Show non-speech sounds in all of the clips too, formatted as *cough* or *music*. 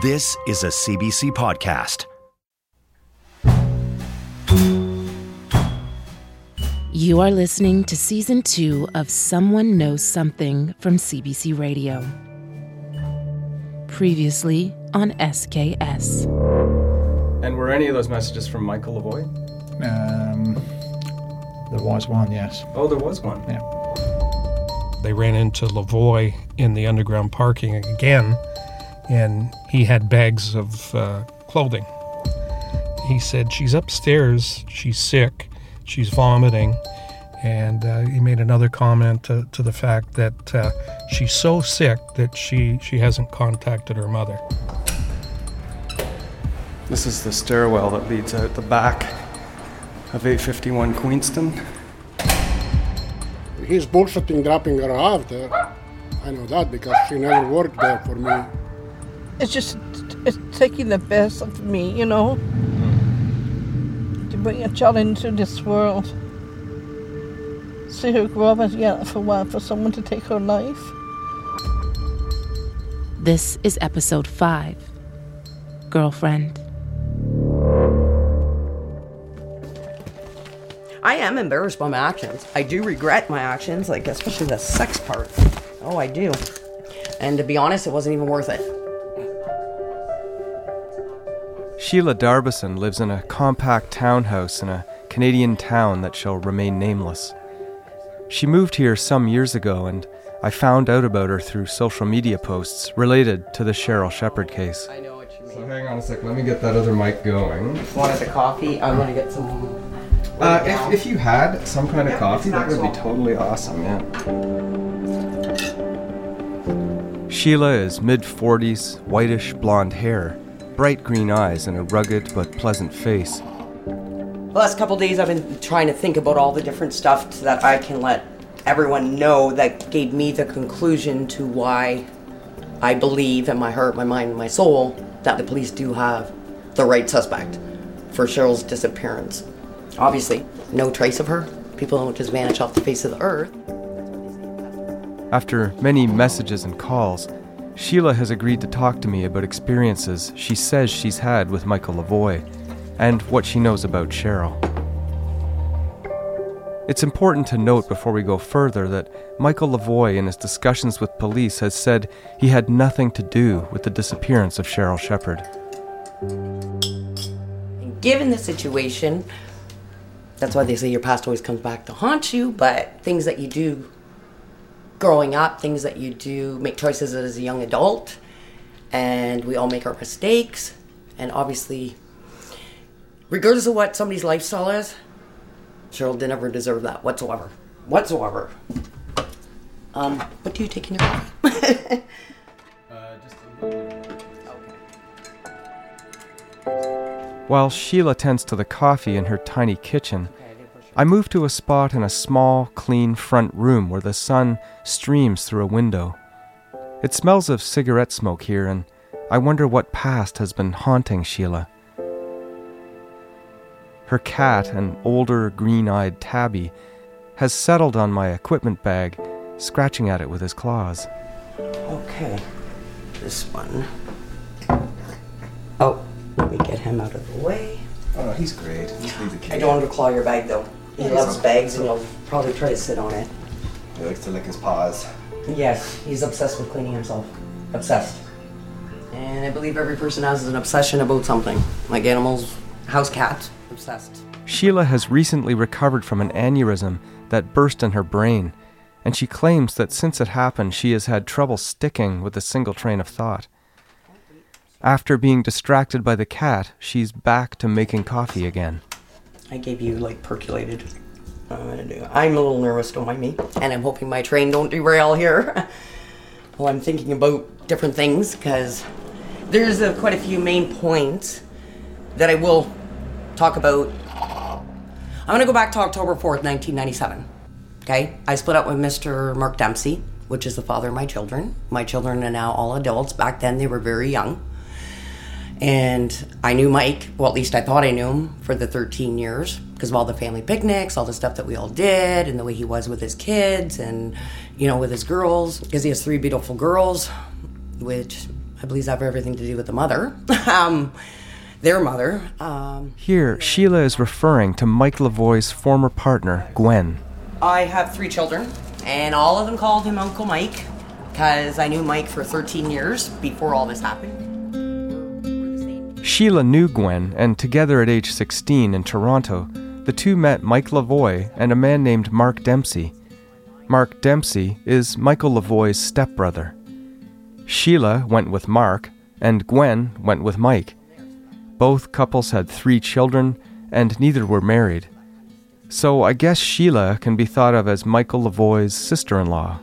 This is a CBC podcast. You are listening to season two of Someone Knows Something from CBC Radio. Previously on SKS. And were any of those messages from Michael Lavoie? Um, there was one, yes. Oh, there was one. Yeah. They ran into Lavoie in the underground parking again, and he had bags of uh, clothing. He said, She's upstairs, she's sick, she's vomiting. And uh, he made another comment to, to the fact that uh, she's so sick that she, she hasn't contacted her mother. This is the stairwell that leads out the back of 851 Queenston. He's bullshitting dropping her off there. I know that because she never worked there for me. It's just it's taking the best of me, you know, to bring a child into this world. See her grow up and yeah, for what? For someone to take her life? This is episode five Girlfriend. I am embarrassed by my actions. I do regret my actions, like especially the sex part. Oh, I do. And to be honest, it wasn't even worth it. Sheila Darbyson lives in a compact townhouse in a Canadian town that shall remain nameless. She moved here some years ago, and I found out about her through social media posts related to the Sheryl Sheppard case. I know what you mean. So hang on a sec, let me get that other mic going. Wanted the coffee. I'm gonna get some. Uh, if, if you had some kind of coffee, that would be totally awesome, yeah. Sheila is mid 40s, whitish blonde hair, bright green eyes, and a rugged but pleasant face. The last couple days, I've been trying to think about all the different stuff so that I can let everyone know that gave me the conclusion to why I believe in my heart, my mind, and my soul that the police do have the right suspect for Sheryl's disappearance. Obviously, no trace of her. People don't just vanish off the face of the earth. After many messages and calls, Sheila has agreed to talk to me about experiences she says she's had with Michael Lavoie and what she knows about Sheryl. It's important to note before we go further that Michael Lavoie, in his discussions with police, has said he had nothing to do with the disappearance of Sheryl Sheppard. Given the situation, that's why they say your past always comes back to haunt you, but things that you do growing up, things that you do, make choices as a young adult, and we all make our mistakes, and obviously, regardless of what somebody's lifestyle is, Sheryl didn't ever deserve that whatsoever. Whatsoever. Um, what do you take in your coffee? *laughs* While Sheila tends to the coffee in her tiny kitchen, I move to a spot in a small, clean front room where the sun streams through a window. It smells of cigarette smoke here, and I wonder what past has been haunting Sheila. Her cat, an older green eyed tabby, has settled on my equipment bag, scratching at it with his claws. Okay, this one. Oh, let me get him out of the way. Oh, he's great. Just leave the kid. I don't want him to claw your bag though. He loves bags and he'll probably try to sit on it. He likes to lick his paws. Yes, he's obsessed with cleaning himself. Obsessed. And I believe every person has an obsession about something. Like animals, house cats, obsessed. Sheila has recently recovered from an aneurysm that burst in her brain, and she claims that since it happened, she has had trouble sticking with a single train of thought. After being distracted by the cat, she's back to making coffee again. I gave you like percolated. Do. I'm a little nervous, don't mind me, and I'm hoping my train don't derail here. *laughs* well, I'm thinking about different things because there's a, quite a few main points that I will talk about. I'm going to go back to October 4th, 1997. Okay? I split up with Mr. Mark Dempsey, which is the father of my children. My children are now all adults. Back then, they were very young. And I knew Mike, well, at least I thought I knew him for the 13 years because of all the family picnics, all the stuff that we all did, and the way he was with his kids and, you know, with his girls, because he has three beautiful girls, which I believe have everything to do with the mother, *laughs* um, their mother. Um, Here, Sheila is referring to Mike Lavoie's former partner, Gwen. I have three children, and all of them called him Uncle Mike because I knew Mike for 13 years before all this happened. Sheila knew Gwen, and together at age 16 in Toronto, the two met Mike Lavoie and a man named Mark Dempsey. Mark Dempsey is Michael Lavoie's stepbrother. Sheila went with Mark, and Gwen went with Mike. Both couples had three children, and neither were married. So I guess Sheila can be thought of as Michael Lavoie's sister in law.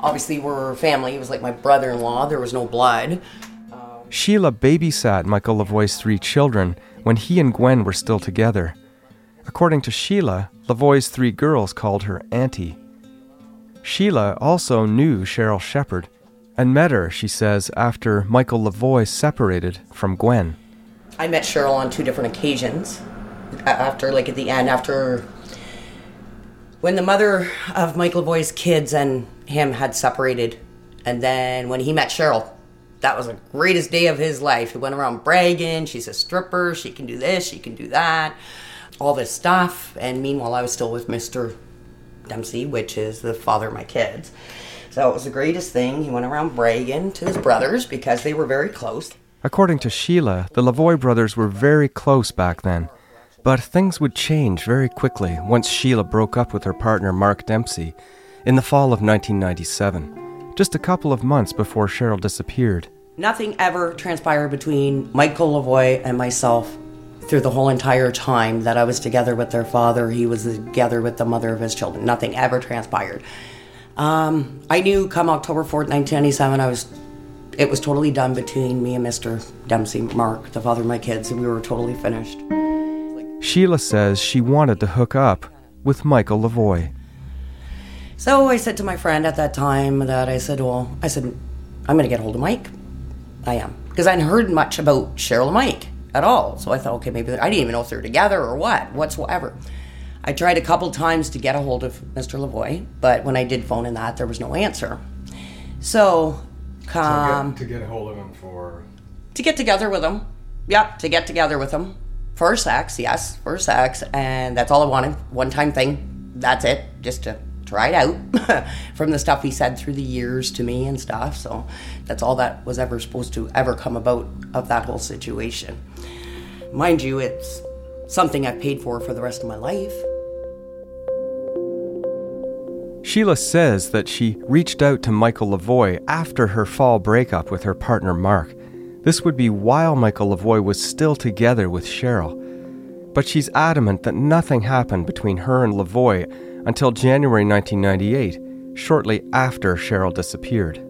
Obviously, we're family. He was like my brother in law. There was no blood. Sheila babysat Michael Lavoie's three children when he and Gwen were still together. According to Sheila, Lavoie's three girls called her Auntie. Sheila also knew Sheryl Sheppard and met her, she says, after Michael Lavoie separated from Gwen. I met Sheryl on two different occasions. After, like, at the end, after when the mother of Michael Lavoie's kids and him had separated, and then when he met Sheryl, that was the greatest day of his life. He went around bragging, she's a stripper, she can do this, she can do that, all this stuff. And meanwhile, I was still with Mr. Dempsey, which is the father of my kids. So it was the greatest thing. He went around bragging to his brothers because they were very close. According to Sheila, the Lavoie brothers were very close back then. But things would change very quickly once Sheila broke up with her partner Mark Dempsey in the fall of 1997, just a couple of months before Sheryl disappeared. Nothing ever transpired between Michael Lavoie and myself through the whole entire time that I was together with their father. He was together with the mother of his children. Nothing ever transpired. Um, I knew come October 4th, 1997, I was it was totally done between me and Mr. Dempsey, Mark, the father of my kids, and we were totally finished. Sheila says she wanted to hook up with Michael Lavoie. So I said to my friend at that time that I said, well, I said, I'm going to get hold of Mike. I am. Because I hadn't heard much about Sheryl and Mike at all. So I thought, okay, maybe I didn't even know if they were together or what, whatsoever. I tried a couple times to get a hold of Mr. Lavoie, but when I did phone in that, there was no answer. So, um, to, get, to get a hold of him for to get together with him. Yep, to get together with him for sex. Yes, for sex, and that's all I wanted. One time thing. That's it. Just to it out *laughs* from the stuff he said through the years to me and stuff. So that's all that was ever supposed to ever come about of that whole situation. Mind you, it's something I've paid for for the rest of my life. Sheila says that she reached out to Michael Lavoie after her fall breakup with her partner Mark. This would be while Michael Lavoie was still together with Sheryl. But she's adamant that nothing happened between her and Lavoie until January 1998, shortly after Sheryl disappeared.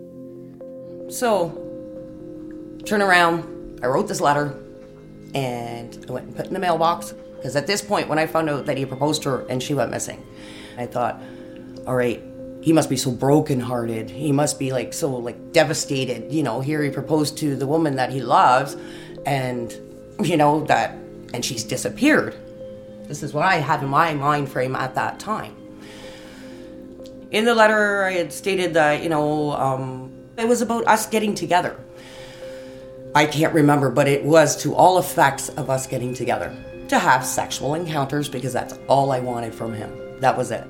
So, turn around, I wrote this letter, and I went and put it in the mailbox. Because at this point, when I found out that he proposed to her and she went missing, I thought, all right, he must be so brokenhearted. He must be like so like devastated. You know, here he proposed to the woman that he loves, and you know that, and she's disappeared. This is what I had in my mind frame at that time. In the letter, I had stated that you know um, it was about us getting together. I can't remember, but it was to all effects of us getting together to have sexual encounters because that's all I wanted from him. That was it.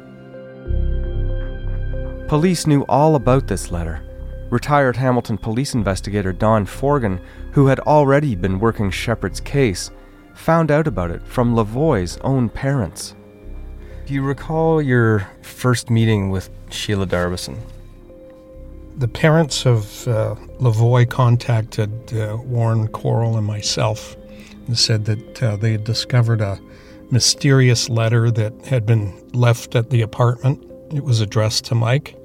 Police knew all about this letter. Retired Hamilton police investigator Don Forgan, who had already been working Sheppard's case, found out about it from Lavoie's own parents. Do you recall your first meeting with Sheila Darbyson? The parents of uh, Lavoie contacted uh, Warren Coral and myself and said that uh, they had discovered a mysterious letter that had been left at the apartment it was addressed to Mike,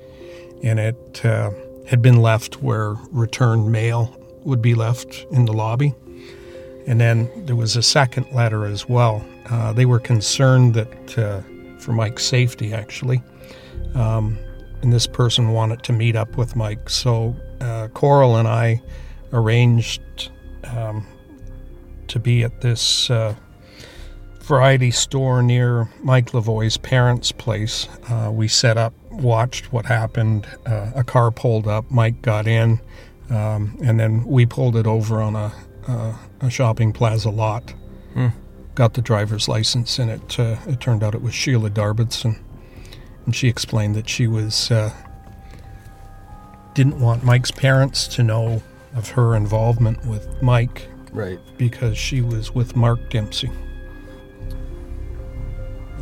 and it uh, had been left where return mail would be left in the lobby. And then there was a second letter as well. Uh, they were concerned that, uh, for Mike's safety, actually, um, and this person wanted to meet up with Mike. So uh, Coral and I arranged um, to be at this uh, variety store near Mike Lavoie's parents' place. Uh, we set up, watched what happened. Uh, a car pulled up, Mike got in, um, and then we pulled it over on a, uh, a shopping plaza lot. Hmm. Got the driver's license, and it uh, it turned out it was Sheila Darbyson, and she explained that she was uh, didn't want Mike's parents to know of her involvement with Mike, right? Because she was with Mark Dempsey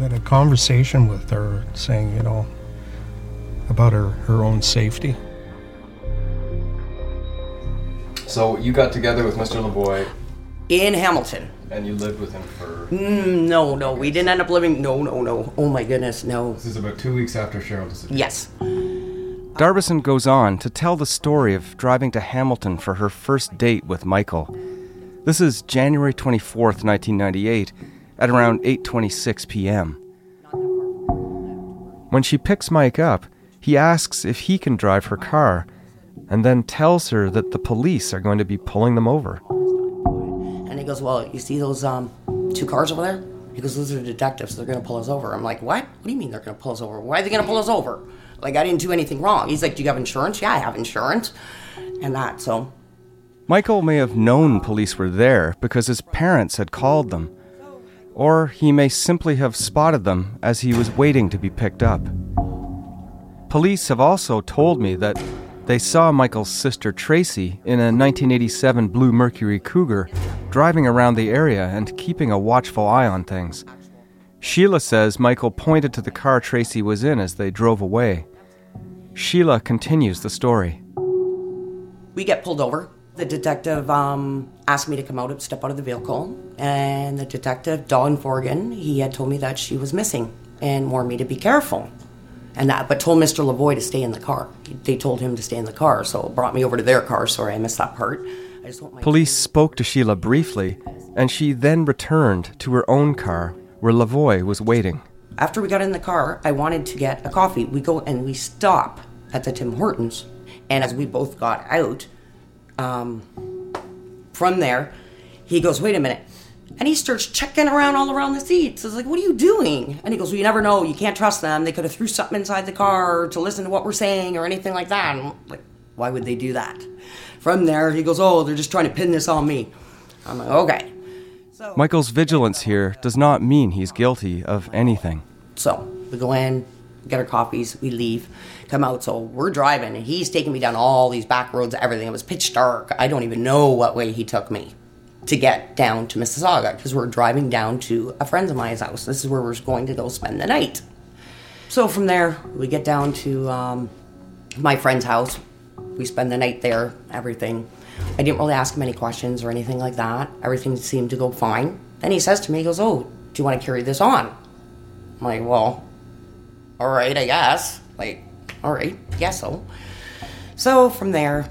had a conversation with her saying, you know, about her, her own safety. So you got together with Mr. Lavoie in Hamilton. And you lived with him for. Mm, no, no, we didn't end up living. No, no, no. Oh my goodness, no. This is about two weeks after Sheryl disappeared. Yes. Darbyson goes on to tell the story of driving to Hamilton for her first date with Michael. This is January 24th, 1998, at around 8:26 p.m. When she picks Mike up, he asks if he can drive her car and then tells her that the police are going to be pulling them over. Goes, Well, you see those um, two cars over there? He goes, Those are detectives. They're going to pull us over. I'm like, What? What do you mean they're going to pull us over? Why are they going to pull us over? Like, I didn't do anything wrong. He's like, Do you have insurance? Yeah, I have insurance. And that, so. Michael may have known police were there because his parents had called them. Or he may simply have spotted them as he was waiting to be picked up. Police have also told me that they saw Michael's sister Tracy in a 1987 Blue Mercury Cougar driving around the area and keeping a watchful eye on things. Sheila says Michael pointed to the car Tracy was in as they drove away. Sheila continues the story. We get pulled over. The detective um, asked me to come out and step out of the vehicle. And the detective, Don Forgan, he had told me that she was missing and warned me to be careful. And that, but told Mr. Lavoie to stay in the car. They told him to stay in the car, so it brought me over to their car. Sorry, I missed that part. I just want my Police spoke to Sheila briefly, and she then returned to her own car where Lavoie was waiting. After we got in the car, I wanted to get a coffee. We go and we stop at the Tim Hortons. And as we both got out, um, from there, he goes, wait a minute. And he starts checking around all around the seats. I was like, what are you doing? And he goes, well, you never know. You can't trust them. They could have threw something inside the car to listen to what we're saying or anything like that. And I'm like, why would they do that? From there, he goes, oh, they're just trying to pin this on me. I'm like, okay. Michael's vigilance here does not mean he's guilty of anything. So we go in, get our coffees, we leave, come out. So we're driving, and he's taking me down all these back roads, everything. It was pitch dark. I don't even know what way he took me to get down to Mississauga because we're driving down to a friend of mine's house. This is where we're going to go spend the night. So from there, we get down to um, my friend's house. We spend the night there, everything. I didn't really ask him any questions or anything like that. Everything seemed to go fine. Then he says to me, he goes, Oh, do you want to carry this on? I'm like, Well, all right, I guess. Like, all right, guess so. So from there,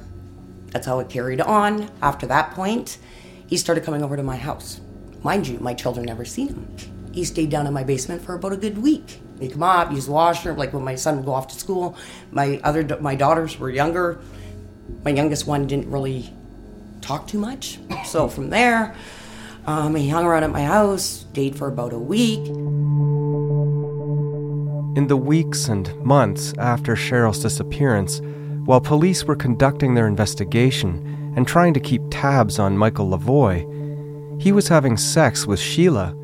that's how it carried on. After that point, he started coming over to my house. Mind you, my children never seen him. He stayed down in my basement for about a good week. He'd come up, use the washroom, like when my son would go off to school. My other, my daughters were younger. My youngest one didn't really talk too much. So from there, um, he hung around at my house, stayed for about a week. In the weeks and months after Sheryl's disappearance, while police were conducting their investigation and trying to keep tabs on Michael Lavoie. he was having sex with Sheila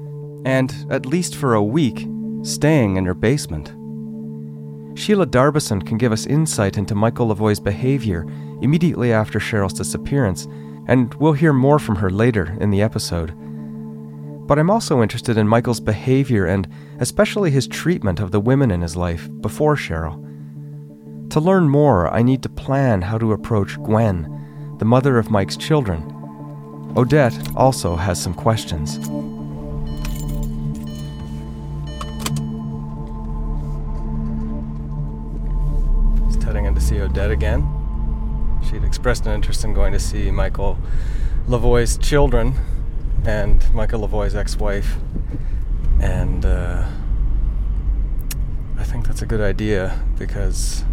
and, at least for a week, staying in her basement. Sheila Darbyson can give us insight into Michael Lavoie's behavior immediately after Sheryl's disappearance, and we'll hear more from her later in the episode. But I'm also interested in Michael's behavior and especially his treatment of the women in his life before Sheryl. To learn more, I need to plan how to approach Gwen, the mother of Mike's children. Odette also has some questions. Just heading in to see Odette again. She'd expressed an interest in going to see Michael Lavoie's children and Michael Lavoie's ex-wife, and uh, I think that's a good idea because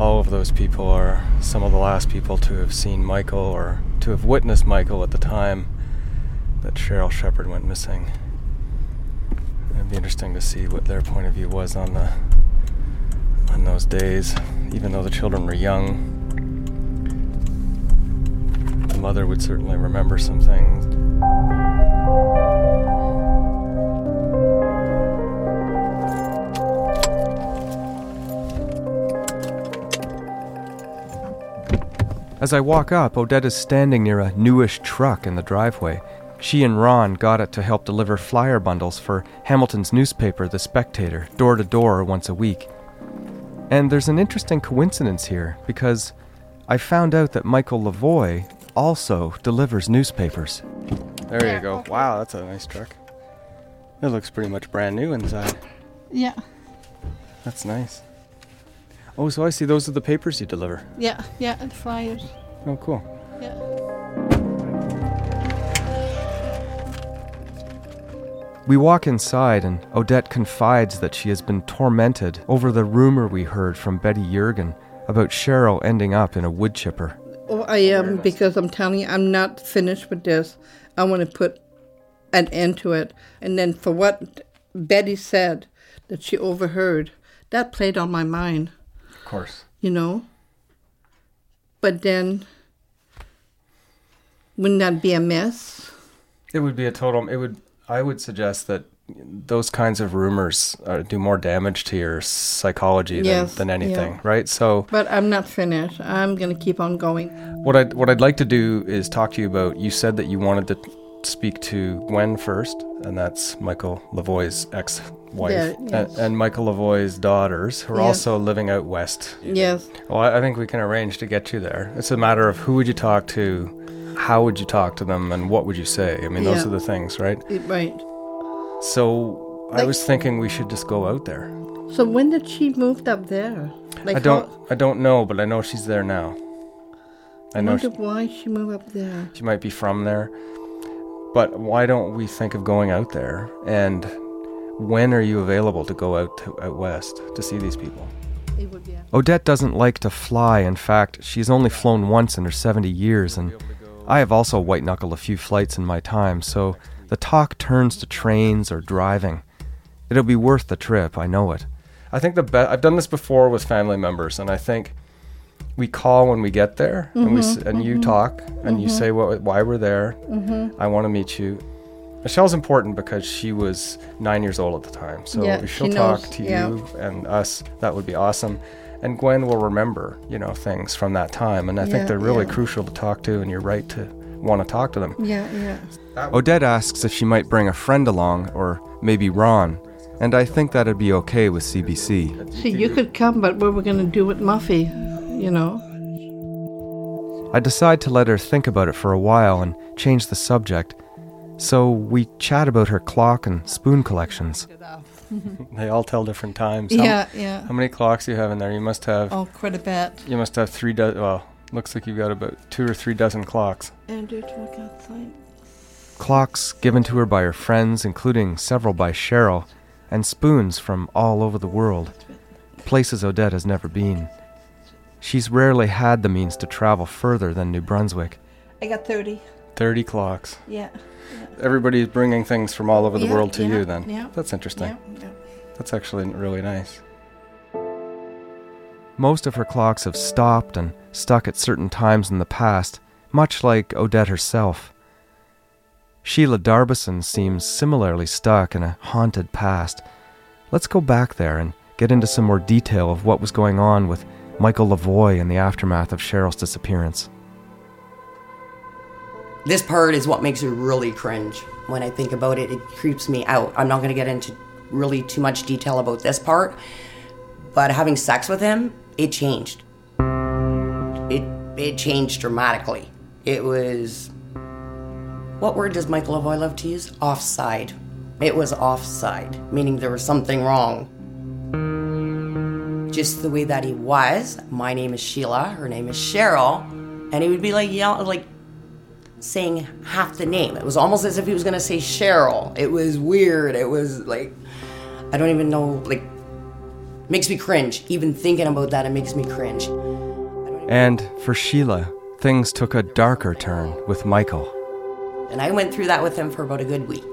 all of those people are some of the last people to have seen Michael or to have witnessed Michael at the time that Sheryl Sheppard went missing. It'd be interesting to see what their point of view was on the on those days, even though the children were young. The mother would certainly remember some things. As I walk up, Odette is standing near a newish truck in the driveway. She and Ron got it to help deliver flyer bundles for Hamilton's newspaper, The Spectator, door to door once a week. And there's an interesting coincidence here because I found out that Michael Lavoie also delivers newspapers. There you go. Wow, that's a nice truck. It looks pretty much brand new inside. Yeah. That's nice. Oh, so I see those are the papers you deliver. Yeah, yeah, and flyers. Oh, cool. Yeah. We walk inside, and Odette confides that she has been tormented over the rumor we heard from Betty Jurgen about Sheryl ending up in a wood chipper. Oh, I am because I'm telling you, I'm not finished with this. I want to put an end to it. And then for what Betty said that she overheard, that played on my mind, Of course. you know. But then, wouldn't that be a mess? It would be a total. It would. I would suggest that those kinds of rumors uh, do more damage to your psychology than, Yes, than anything, yeah. right? So But I'm not finished. I'm gonna keep on going. what I what I'd like to do is talk to you about. You said that you wanted to speak to Gwen first, and that's Michael Lavoie's ex-wife, Yeah, and, and Michael Lavoie's daughters, who are Yes. also living out west. Yes. Well, I I think we can arrange to get you there. It's a matter of who would you talk to, how would you talk to them, and what would you say. I mean, those are the things, right? It- Right. So I was thinking we should just go out there. So when did she moved up there? Like I don't, how- I don't know, but I know she's there now. I I know wonder she, why she moved up there. she might be from there. But why don't we think of going out there? And when are you available to go out to, out west to see these people? It would be. Odette doesn't like to fly. In fact, she's only flown once in her 70 years, and I have also white knuckled a few flights in my time, so the talk turns to trains or driving. It'll be worth the trip, I know it. I think the best, I've done this before with family members, and I think we call when we get there, and we s- Mhm, you mhm, talk, and you mhm. say what, why we're there. Mhm. I want to meet you. Michelle's important because she was nine years old at the time, so Yeah, if she'll she talk knows, to yeah. you and us, that would be awesome. And Gwen will remember, you know, things from that time, and I Yeah, think they're really yeah. crucial to talk to, and you're right to want to talk to them. Yeah, yeah. Odette asks if she might bring a friend along, or maybe Ron, and I think that'd be okay with CBC. See, you could come, but what we're gonna do with Muffy, you know? I decide to let her think about it for a while and change the subject. So we chat about her clock and spoon collections. *laughs* they all tell different times. Yeah, yeah. How many clocks do you have in there? You must have. Oh, quite a bit. You must have three dozen. Well, looks like you've got about two or three dozen clocks. Andrew, look outside. Clocks given to her by her friends, including several by Sheryl, and spoons from all over the world, places Odette has never been. She's rarely had the means to travel further than New Brunswick. I got 30. 30 clocks. Yeah. Everybody's bringing things from all over the Yeah, world to yeah, you then. yeah, That's interesting. That's actually really nice. Most of her clocks have stopped and stuck at certain times in the past, much like Odette herself. Sheila Darbyson seems similarly stuck in a haunted past. Let's go back there and get into some more detail of what was going on with Michael Lavoie in the aftermath of Sheryl's disappearance. This part is what makes it really cringe. When I think about it, it creeps me out. I'm not going to get into really too much detail about this part, but having sex with him, it changed. It it changed dramatically. It was what word does Michael Lavoie love to use? Offside. It was offside, meaning there was something wrong. Just the way that he was. My name is Sheila. Her name is Sheryl, and he would be like yell like saying half the name. It was almost as if he was going to say Sheryl. It was weird. It was like, I don't even know, like, makes me cringe. Even thinking about that, it makes me cringe. And for Sheila, things took a darker turn with Michael. And I went through that with him for about a good week.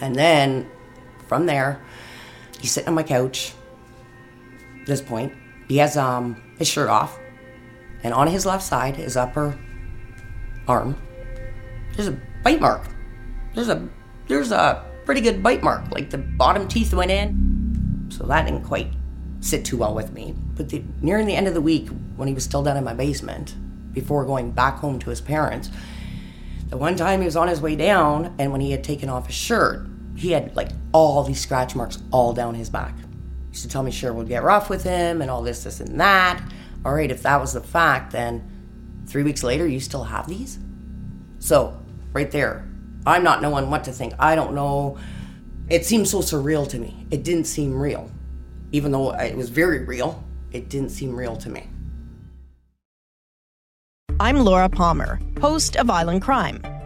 And then from there, he's sitting on my couch. At this point, he has um, his shirt off. And on his left side, his upper arm, there's a bite mark. There's a there's a pretty good bite mark. Like the bottom teeth went in. So that didn't quite sit too well with me. But the, nearing the end of the week, when he was still down in my basement, before going back home to his parents, the one time he was on his way down, and when he had taken off his shirt, he had like all these scratch marks all down his back. He used to tell me Sheryl would get rough with him and all this, this, and that. All right, if that was the fact, then three weeks later, you still have these? So, right there, I'm not knowing what to think. I don't know. It seemed so surreal to me. It didn't seem real. Even though it was very real, it didn't seem real to me. I'm Laura Palmer, host of Island Crime.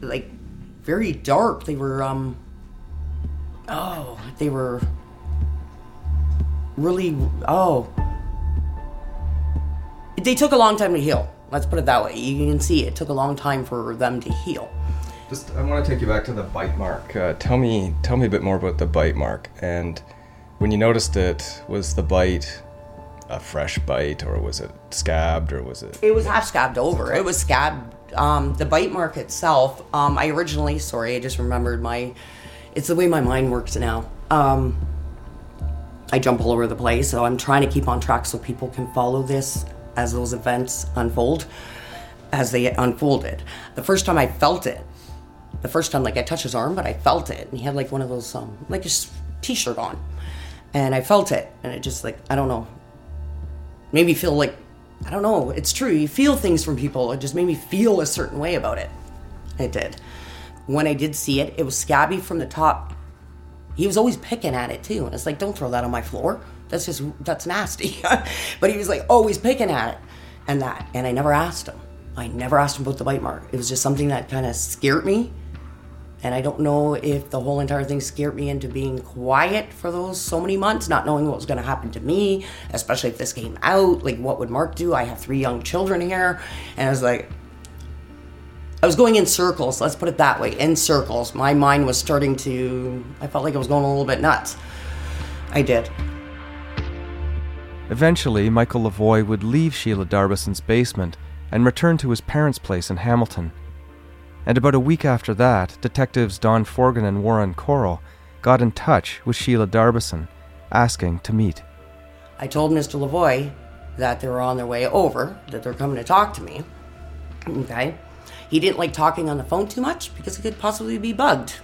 like very dark. They were um oh, they were really oh. They took a long time to heal. Let's put it that way. You can see it took a long time for them to heal. Just, I want to take you back to the bite mark. Uh, tell me, tell me a bit more about the bite mark. And when you noticed it, was the bite a fresh bite, or was it scabbed, or was it? It was half scabbed over. It was scabbed. Um, the bite mark itself. Um, I originally, sorry, I just remembered my. It's the way my mind works now. Um, I jump all over the place, so I'm trying to keep on track so people can follow this as those events unfold, as they unfolded. The first time I felt it, the first time like I touched his arm, but I felt it, and he had like one of those um like a t-shirt on, and I felt it, and it just like I don't know, made me feel like I don't know. It's true. You feel things from people. It just made me feel a certain way about it. It did. When I did see it, it was scabby from the top. He was always picking at it too, and it's like, don't throw that on my floor. That's just that's nasty. *laughs* but he was like always picking at it, and that. And I never asked him. I never asked him about the bite mark. It was just something that kind of scared me. And I don't know if the whole entire thing scared me into being quiet for those so many months, not knowing what was going to happen to me, especially if this came out. Like, what would Mark do? I have three young children here. And I was like, I was going in circles, let's put it that way, in circles. My mind was starting to, I felt like I was going a little bit nuts. I did. Eventually, Michael Lavoie would leave Sheila Darbyson's basement and return to his parents' place in Hamilton. And about a week after that, detectives Don Forgan and Warren Coral got in touch with Sheila Darbyson, asking to meet. I told Mr. Lavoie that they were on their way over, that they're coming to talk to me. Okay. He didn't like talking on the phone too much because he could possibly be bugged.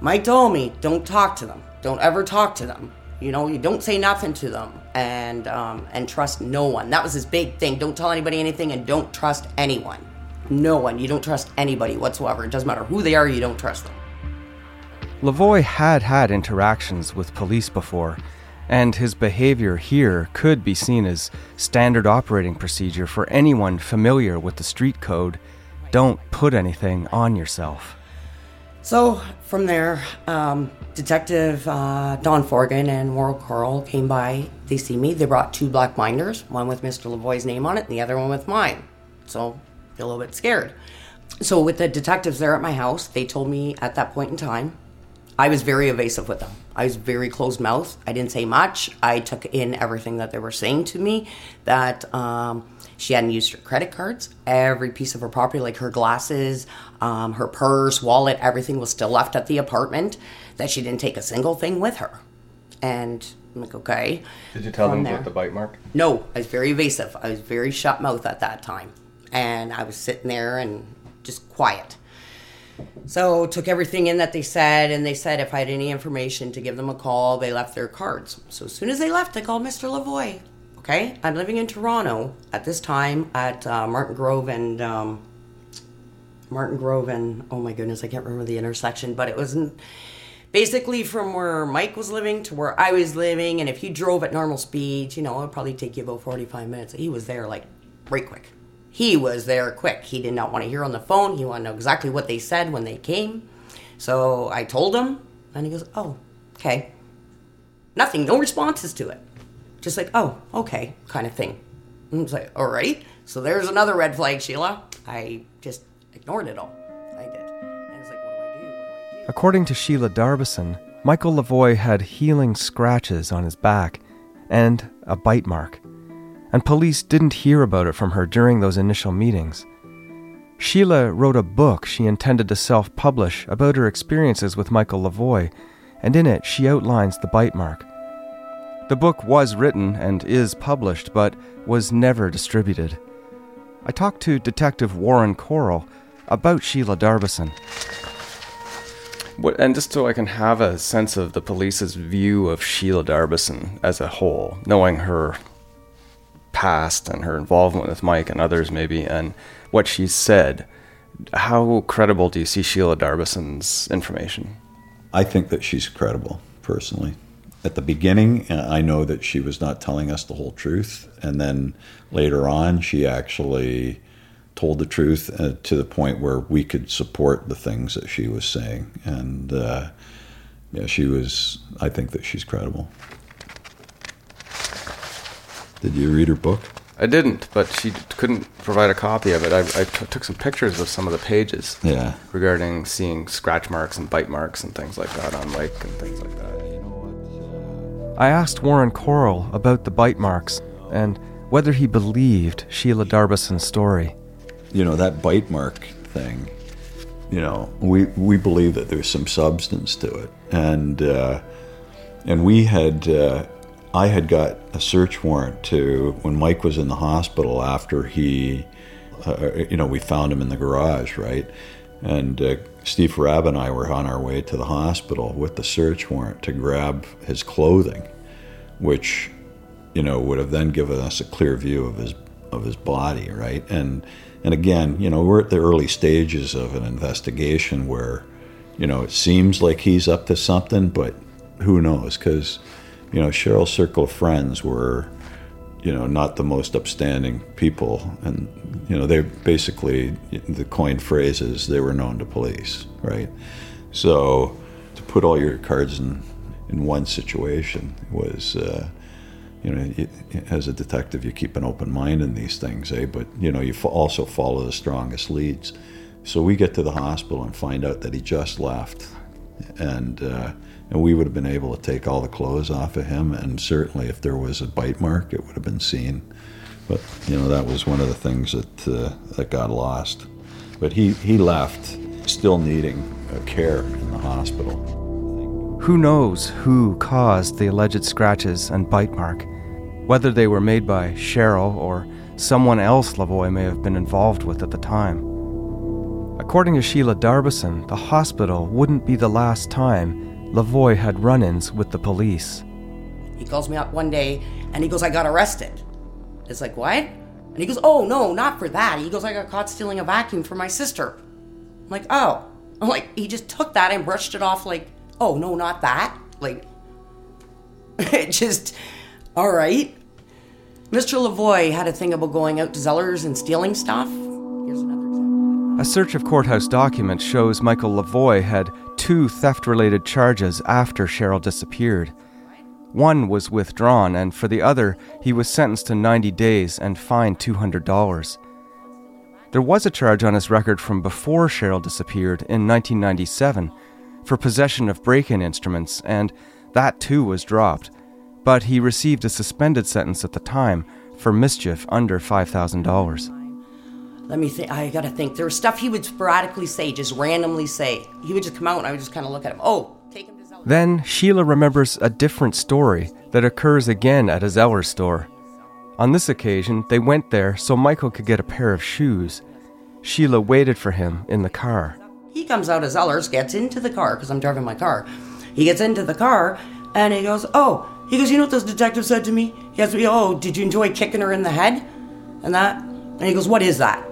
Mike told me, don't talk to them. Don't ever talk to them. You know, you don't say nothing to them and um, and trust no one. That was his big thing. Don't tell anybody anything and don't trust anyone. No one. You don't trust anybody whatsoever. It doesn't matter who they are, you don't trust them. Lavoie had had interactions with police before, and his behavior here could be seen as standard operating procedure for anyone familiar with the street code. Don't put anything on yourself. So from there, um, Detective uh, Don Forgan and Warren Coral came by. They see me. They brought two black binders, one with Mr. Lavoie's name on it, and the other one with mine. So a little bit scared. So with the detectives there at my house, they told me at that point in time, I was very evasive with them. I was very closed mouth. I didn't say much. I took in everything that they were saying to me. That um, she hadn't used her credit cards. Every piece of her property, like her glasses, um, her purse, wallet, everything was still left at the apartment. That she didn't take a single thing with her. And I'm like, okay. Did you tell From them there- about the bite mark? No, I was very evasive. I was very shut mouth at that time. And I was sitting there and just quiet. So took everything in that they said, and they said if I had any information to give them a call, they left their cards. So as soon as they left, I called Mr. Lavoie. Okay, I'm living in Toronto at this time at uh, Martin Grove and um, Martin Grove and oh my goodness, I can't remember the intersection, but it wasn't basically from where Mike was living to where I was living. And if you drove at normal speed, you know, it'd probably take you about 45 minutes. He was there like right quick. He was there quick. He did not want to hear on the phone. He wanted to know exactly what they said when they came. So I told him, and he goes, Oh, okay. Nothing, no responses to it. Just like, Oh, okay, kind of thing. And I was like, All right. So there's another red flag, Sheila. I just ignored it all. I did. And it's like, What do I do? What do I do? According to Sheila Darbyson, Michael Lavoie had healing scratches on his back and a bite mark, and police didn't hear about it from her during those initial meetings. Sheila wrote a book she intended to self publish about her experiences with Michael Lavoie, and in it she outlines the bite mark. The book was written and is published, but was never distributed. I talked to Detective Warren Coral about Sheila Darbyson. What, and just so I can have a sense of the police's view of Sheila Darbyson as a whole, knowing her past and her involvement with Mike and others, maybe, and what she said, how credible do you see Sheila Darbyson's information? I think that she's credible, personally. At the beginning, uh, I know that she was not telling us the whole truth. And then later on, she actually told the truth uh, to the point where we could support the things that she was saying. And uh, yeah, she was, I think that she's credible. Did you read her book? I didn't, but she couldn't provide a copy of it. I, I t- took some pictures of some of the pages Yeah. regarding seeing scratch marks and bite marks and things like that on Mike and things like that. I asked Warren Coral about the bite marks and whether he believed Sheila Darbyson's story. You know, that bite mark thing, you know, we, we believe that there's some substance to it. And, uh, and we had, uh, I had got a search warrant to when Mike was in the hospital after he, uh, you know, we found him in the garage, right? And uh, Steve Rabb and I were on our way to the hospital with the search warrant to grab his clothing, which, you know, would have then given us a clear view of his of his body, right? And and again, you know, we're at the early stages of an investigation where, you know, it seems like he's up to something, but who knows? Because, you know, Sheryl's circle of friends were, you know, not the most upstanding people, and you know, they basically the coined phrases they were known to police, right? So to put all your cards in in one situation was. Uh, you know, as a detective, you keep an open mind in these things, eh? But you know, you also follow the strongest leads. So we get to the hospital and find out that he just left, and uh, and we would have been able to take all the clothes off of him, and certainly if there was a bite mark, it would have been seen. But you know, that was one of the things that uh, that got lost. But he he left, still needing uh, care in the hospital. Who knows who caused the alleged scratches and bite mark? Whether they were made by Sheryl or someone else Lavoie may have been involved with at the time. According to Sheila Darbyson, the hospital wouldn't be the last time Lavoie had run ins with the police. He calls me up one day and he goes, I got arrested. It's like, what? And he goes, oh, no, not for that. He goes, I got caught stealing a vacuum for my sister. I'm like, oh. I'm like, he just took that and brushed it off like, oh, no, not that. Like, it *laughs* just, all right. Mr. Lavoie had a thing about going out to Zellers and stealing stuff. A search of courthouse documents shows Michael Lavoie had two theft related charges after Sheryl disappeared. One was withdrawn, and for the other, he was sentenced to 90 days and fined $200. There was a charge on his record from before Sheryl disappeared in 1997 for possession of break in instruments, and that too was dropped. But he received a suspended sentence at the time for mischief under $5,000. Let me think. I gotta think. There was stuff he would sporadically say, just randomly say. He would just come out and I would just kind of look at him. Oh, take him to Zellers. Then Sheila remembers a different story that occurs again at a Zeller store. On this occasion, they went there so Michael could get a pair of shoes. Sheila waited for him in the car. He comes out of Zellers, gets into the car because I'm driving my car. He gets into the car and he goes, "Oh," he goes, "You know what this detective said to me? He asked me, "Oh, did you enjoy kicking her in the head?" And that, and he goes, "What is that?"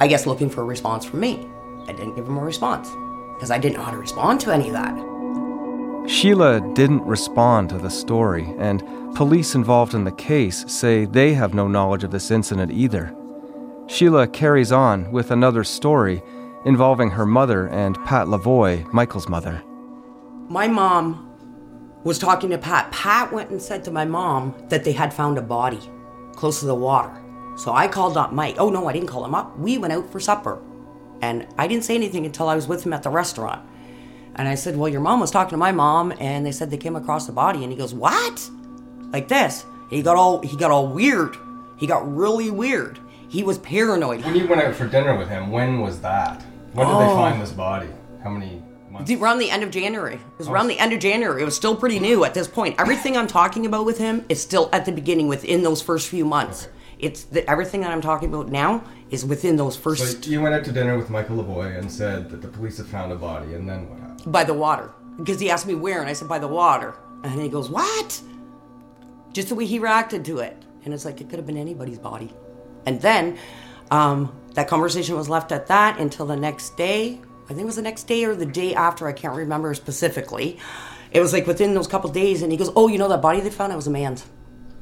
I guess looking for a response from me. I didn't give him a response because I didn't know how to respond to any of that. Sheila didn't respond to the story, and police involved in the case say they have no knowledge of this incident either. Sheila carries on with another story involving her mother and Pat Lavoie, Michael's mother. My mom was talking to Pat. Pat went and said to my mom that they had found a body close to the water. So I called up Mike. Oh, no, I didn't call him up. We went out for supper. And I didn't say anything until I was with him at the restaurant. And I said, Well, your mom was talking to my mom, and they said they came across the body. And he goes, What? Like this. he got all he got all weird. He got really weird. He was paranoid. When you went out for dinner with him, when was that? When did they Oh. find this body? How many months? Around the end of January. It was oh. around the end of January. It was still pretty new at this point. Everything I'm talking about with him is still at the beginning, within those first few months. It's the, everything that I'm talking about now is within those first So you went out to dinner with Michael Lavoie and said that the police had found a body, and then what happened? by the water because he asked me where, and I said by the water, and he goes, "What?" Just the way he reacted to it, and it's like it could have been anybody's body. And then um, that conversation was left at that until the next day. I think it was the next day or the day after. I can't remember specifically. It was like within those couple days, and he goes, "Oh, you know that body they found? It was a man's."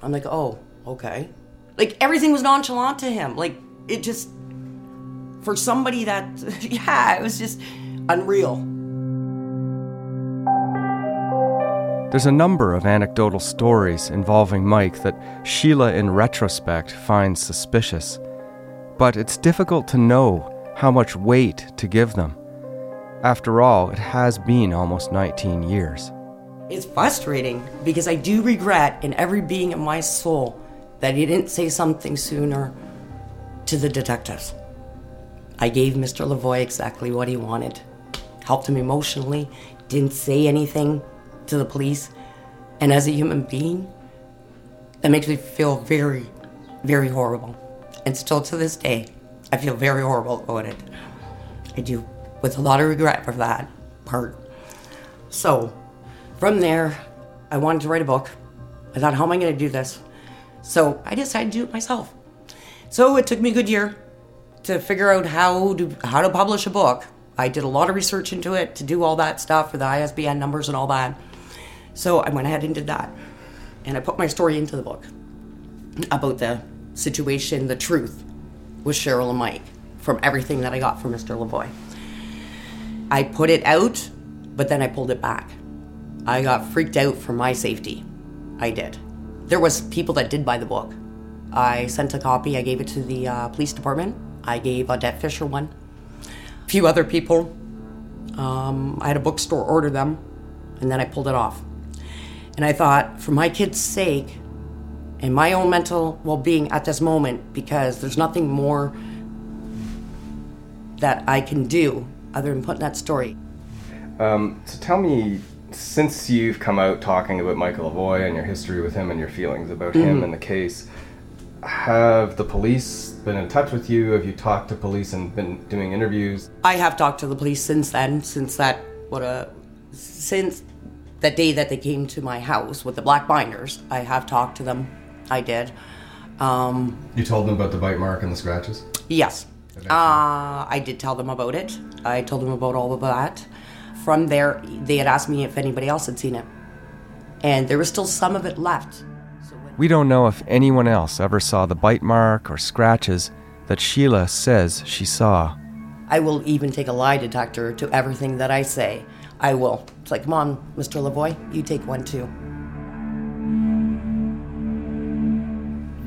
I'm like, "Oh, okay." Like everything was nonchalant to him. Like it just for somebody that *laughs* yeah, it was just unreal. There's a number of anecdotal stories involving Mike that Sheila, in retrospect, finds suspicious. But it's difficult to know how much weight to give them. After all, it has been almost 19 years. It's frustrating because I do regret in every being in my soul that he didn't say something sooner to the detectives. I gave Mr. Lavoie exactly what he wanted. Helped him emotionally, didn't say anything to the police. And as a human being, that makes me feel very, very horrible. And still to this day, I feel very horrible about it. I do, with a lot of regret for that part. So, from there, I wanted to write a book. I thought, how am I going to do this? So I decided to do it myself. So it took me a good year to figure out how to how to publish a book. I did a lot of research into it to do all that stuff for the ISBN numbers and all that. So I went ahead and did that, and I put my story into the book about the situation, the truth, with Sheryl and Mike from everything that I got from Mr. Lavoie. I put it out, but then I pulled it back. I got freaked out for my safety. I did. There was people that did buy the book. I sent a copy. I gave it to the uh, police department. I gave Odette Fisher one. A few other people. Um, I had a bookstore order them, and then I pulled it off. And I thought, for my kids' sake, and my own mental well-being at this moment, because there's nothing more that I can do other than putting that story. Um, so tell me, since you've come out talking about Michael Lavoie and your history with him and your feelings about him Mhm. and the case, have the police been in touch with you? Have you talked to police and been doing interviews? I have talked to the police since then, since that what a since that day that they came to my house with the black binders. I have talked to them. I did. Um, You told them about the bite mark and the scratches? yes, uh, I did tell them about it. I told them about all of that. From there, they had asked me if anybody else had seen it, and there was still some of it left. We don't know if anyone else ever saw the bite mark or scratches that Sheila says she saw. I will even take a lie detector to everything that I say. I will. It's like, come on, Mr. Lavoie, you take one too.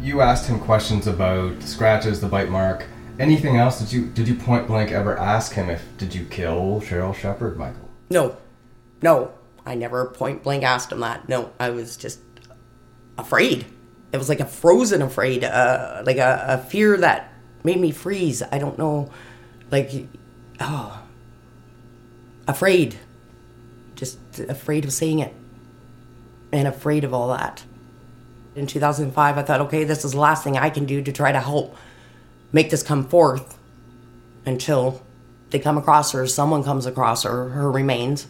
You asked him questions about the scratches, the bite mark, anything else? Did you did you point blank ever ask him if did you kill Sheryl Sheppard, Michael? No, no, I never point blank asked him that. No, I was just afraid. It was like a frozen afraid, uh, like a, a fear that made me freeze. I don't know, like, oh, afraid. Just afraid of saying it and afraid of all that. In 2005, I thought, okay, this is the last thing I can do to try to help make this come forth. until they come across her, someone comes across her, her remains,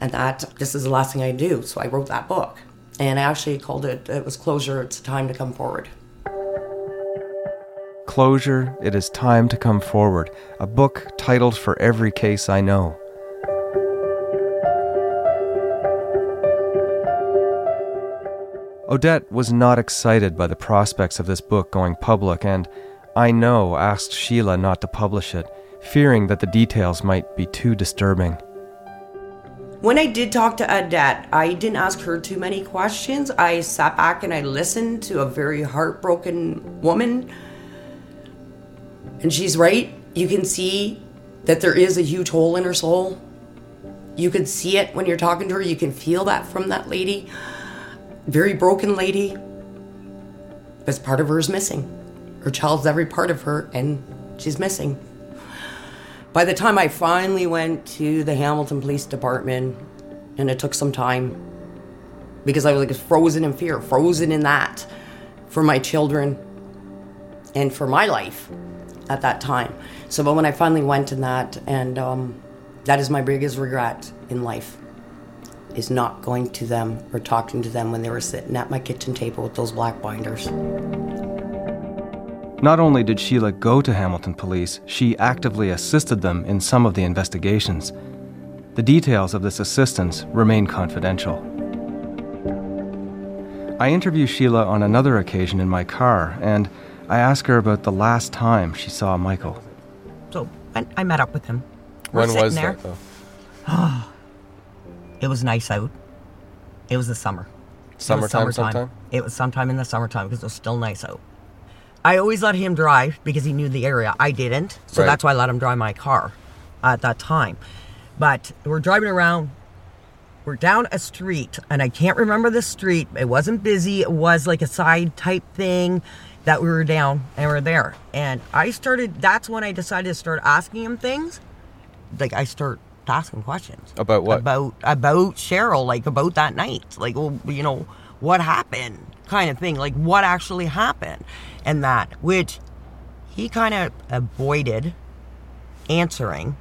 and that this is the last thing I do. So I wrote that book. And I actually called it, it was Closure, It's Time to Come Forward. Closure, It is Time to Come Forward, a book titled for every case I know. Odette was not excited by the prospects of this book going public, and I know asked Sheila not to publish it, fearing that the details might be too disturbing. When I did talk to Odette, I didn't ask her too many questions. I sat back and I listened to a very heartbroken woman. And she's right. You can see that there is a huge hole in her soul. You can see it when you're talking to her. You can feel that from that lady. Very broken lady. Because part of her is missing. Her child's every part of her, and she's missing. By the time I finally went to the Hamilton Police Department, and it took some time because I was like frozen in fear, frozen in that for my children and for my life at that time. So, but when I finally went in that, and um, that is my biggest regret in life, is not going to them or talking to them when they were sitting at my kitchen table with those black binders. Not only did Sheila go to Hamilton Police, she actively assisted them in some of the investigations. The details of this assistance remain confidential. I interview Sheila on another occasion in my car, and I ask her about the last time she saw Michael. So I, I met up with him. We're When sitting was there. that, though? *sighs* it was nice out. It was the summer. It was Summertime sometime? It was sometime in the summertime because it was still nice out. I always let him drive because he knew the area. I didn't. So Right. that's why I let him drive my car at that time. But we're driving around. We're down a street, and I can't remember the street. It wasn't busy. It was like a side type thing that we were down and we're there. And I started, that's when I decided to start asking him things. Like, I start asking questions About what? about about Sheryl, like about that night, like well, you know, what happened, kind of thing, like what actually happened, and that which he kind of avoided answering,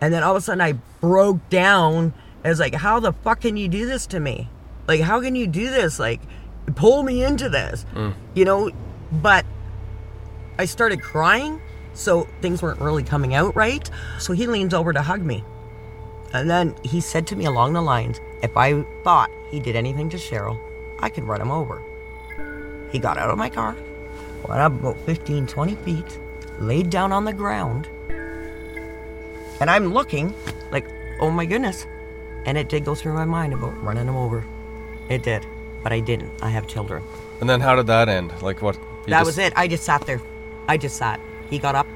and then all of a sudden I broke down. I was like, "How the fuck can you do this to me? Like, how can you do this? Like, pull me into this, mm. you know?" But I started crying, so things weren't really coming out right. So he leans over to hug me. And then he said to me along the lines, if I thought he did anything to Sheryl, I could run him over. He got out of my car, went up about 15, 20 feet, laid down on the ground, and I'm looking like, oh my goodness. And it did go through my mind about running him over. It did. But I didn't. I have children. And then how did that end? Like what? that just- was it. I just sat there. I just sat. He got up.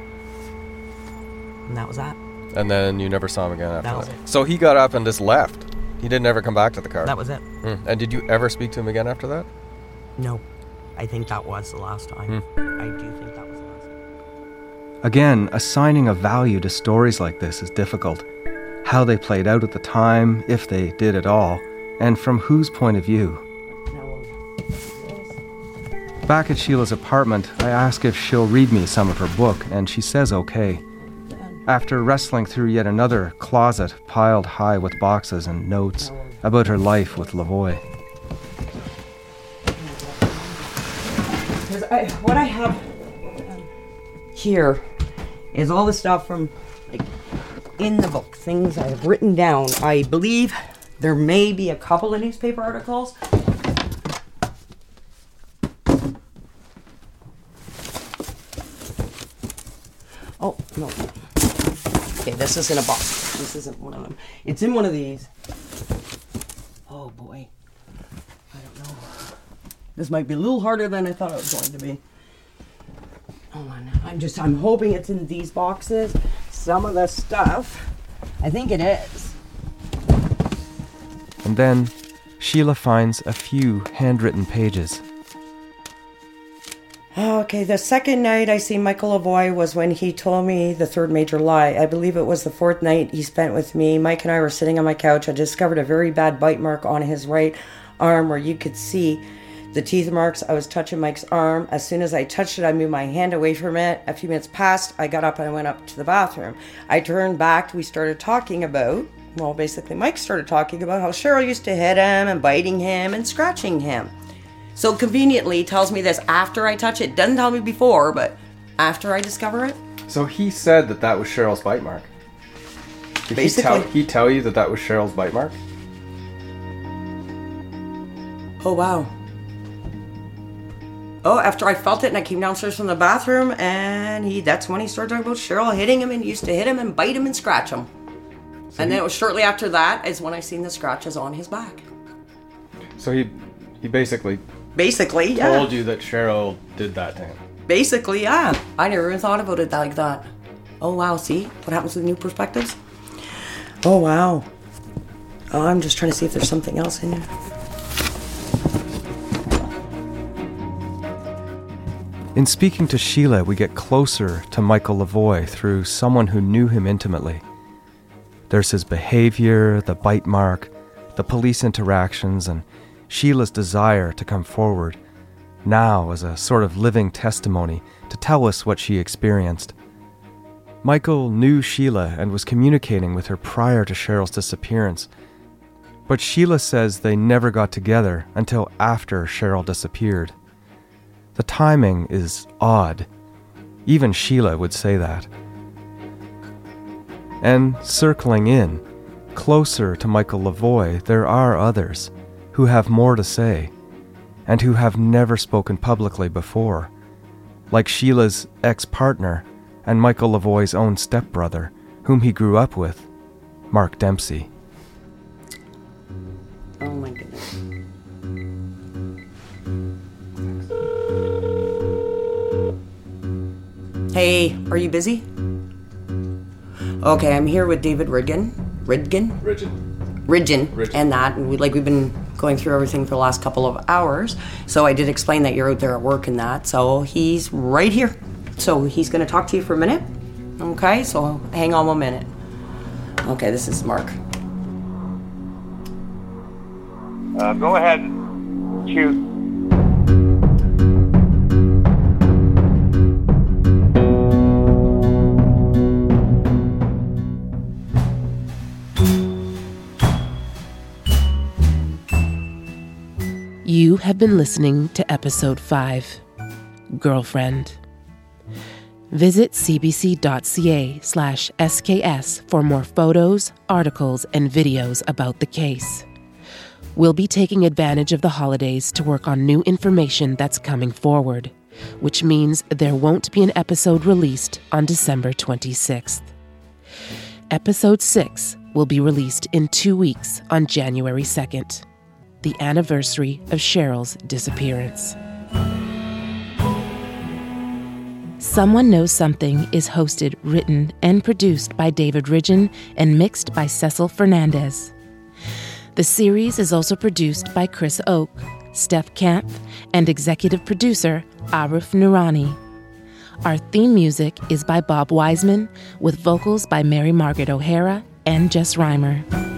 And that was that. And then you never saw him again after That that. So he got up and just left. He didn't ever come back to the car. That was it. Hmm. And did you ever speak to him again after that? No. I think that was the last time. I do think that was the last time. Again, assigning a value to stories like this is difficult. How they played out at the time, if they did at all, and from whose point of view. Back at Sheila's apartment, I ask if she'll read me some of her book, and she says okay. After wrestling through yet another closet piled high with boxes and notes about her life with Lavoie. I, what I have um, here is all the stuff from like in the book, things I have written down. I believe there may be a couple of newspaper articles. Oh no. Okay, this is in a box. This isn't one of them. It's in one of these. Oh boy. I don't know. This might be a little harder than I thought it was going to be. Hold on. I'm just I'm hoping it's in these boxes. Some of the stuff. I think it is. And then Sheila finds a few handwritten pages. Oh, okay, the second night I see Michael Lavoie was when he told me the third major lie. I believe it was the fourth night he spent with me. Mike and I were sitting on my couch. I discovered a very bad bite mark on his right arm where you could see the teeth marks. I was touching Mike's arm. As soon as I touched it, I moved my hand away from it. A few minutes passed. I got up and I went up to the bathroom. I turned back. We started talking about, well, basically, Mike started talking about how Sheryl used to hit him and biting him and scratching him. So conveniently tells me this after I touch it. Doesn't tell me before, but after I discover it. So he said that that was Sheryl's bite mark. Did Basically. he tell, he tell you that that was Sheryl's bite mark? Oh wow. Oh, after I felt it and I came downstairs from the bathroom and he that's when he started talking about Sheryl hitting him and used to hit him and bite him and scratch him. and then it was shortly after that is when I seen the scratches on his back. So he he basically Basically, yeah. told you that Sheryl did that to him. Basically, yeah. I never even thought about it like that. Oh wow, see what happens with new perspectives? Oh wow. Oh, I'm just trying to see if there's something else in here. In speaking to Sheila, we get closer to Michael Lavoie through someone who knew him intimately. There's his behavior, the bite mark, the police interactions, and Sheila's desire to come forward, now as a sort of living testimony to tell us what she experienced. Michael knew Sheila and was communicating with her prior to Sheryl's disappearance, but Sheila says they never got together until after Sheryl disappeared. The timing is odd. Even Sheila would say that. And circling in, closer to Michael Lavoie, there are others who have more to say and who have never spoken publicly before, like Sheila's ex partner and Michael Lavoie's own stepbrother, whom he grew up with, Mark Dempsey. Oh my goodness. Hey, are you busy? Okay, I'm here with David Ridgen. Ridgen? Ridgen. Ridgen. Ridgen. And that, and we, like we've been going through everything for the last couple of hours. So I did explain that you're out there at work and that. So he's right here. So he's going to talk to you for a minute. Okay, so hang on one minute. Okay, this is Mark. Uh, go ahead. Shoot. Have been listening to episode 5 Girlfriend. Visit cbc.ca slash SKS for more photos, articles, and videos about the case. We'll be taking advantage of the holidays to work on new information that's coming forward, which means there won't be an episode released on December 26th. Episode 6 will be released in two weeks on January 2nd, the anniversary of Sheryl's disappearance. Someone Knows Something is hosted, written, and produced by David Ridgen and mixed by Cecil Fernandez. The series is also produced by Chris Oke, Steph Camp, and executive producer Arif Noorani. Our theme music is by Bob Wiseman, with vocals by Mary Margaret O'Hara and Jess Reimer.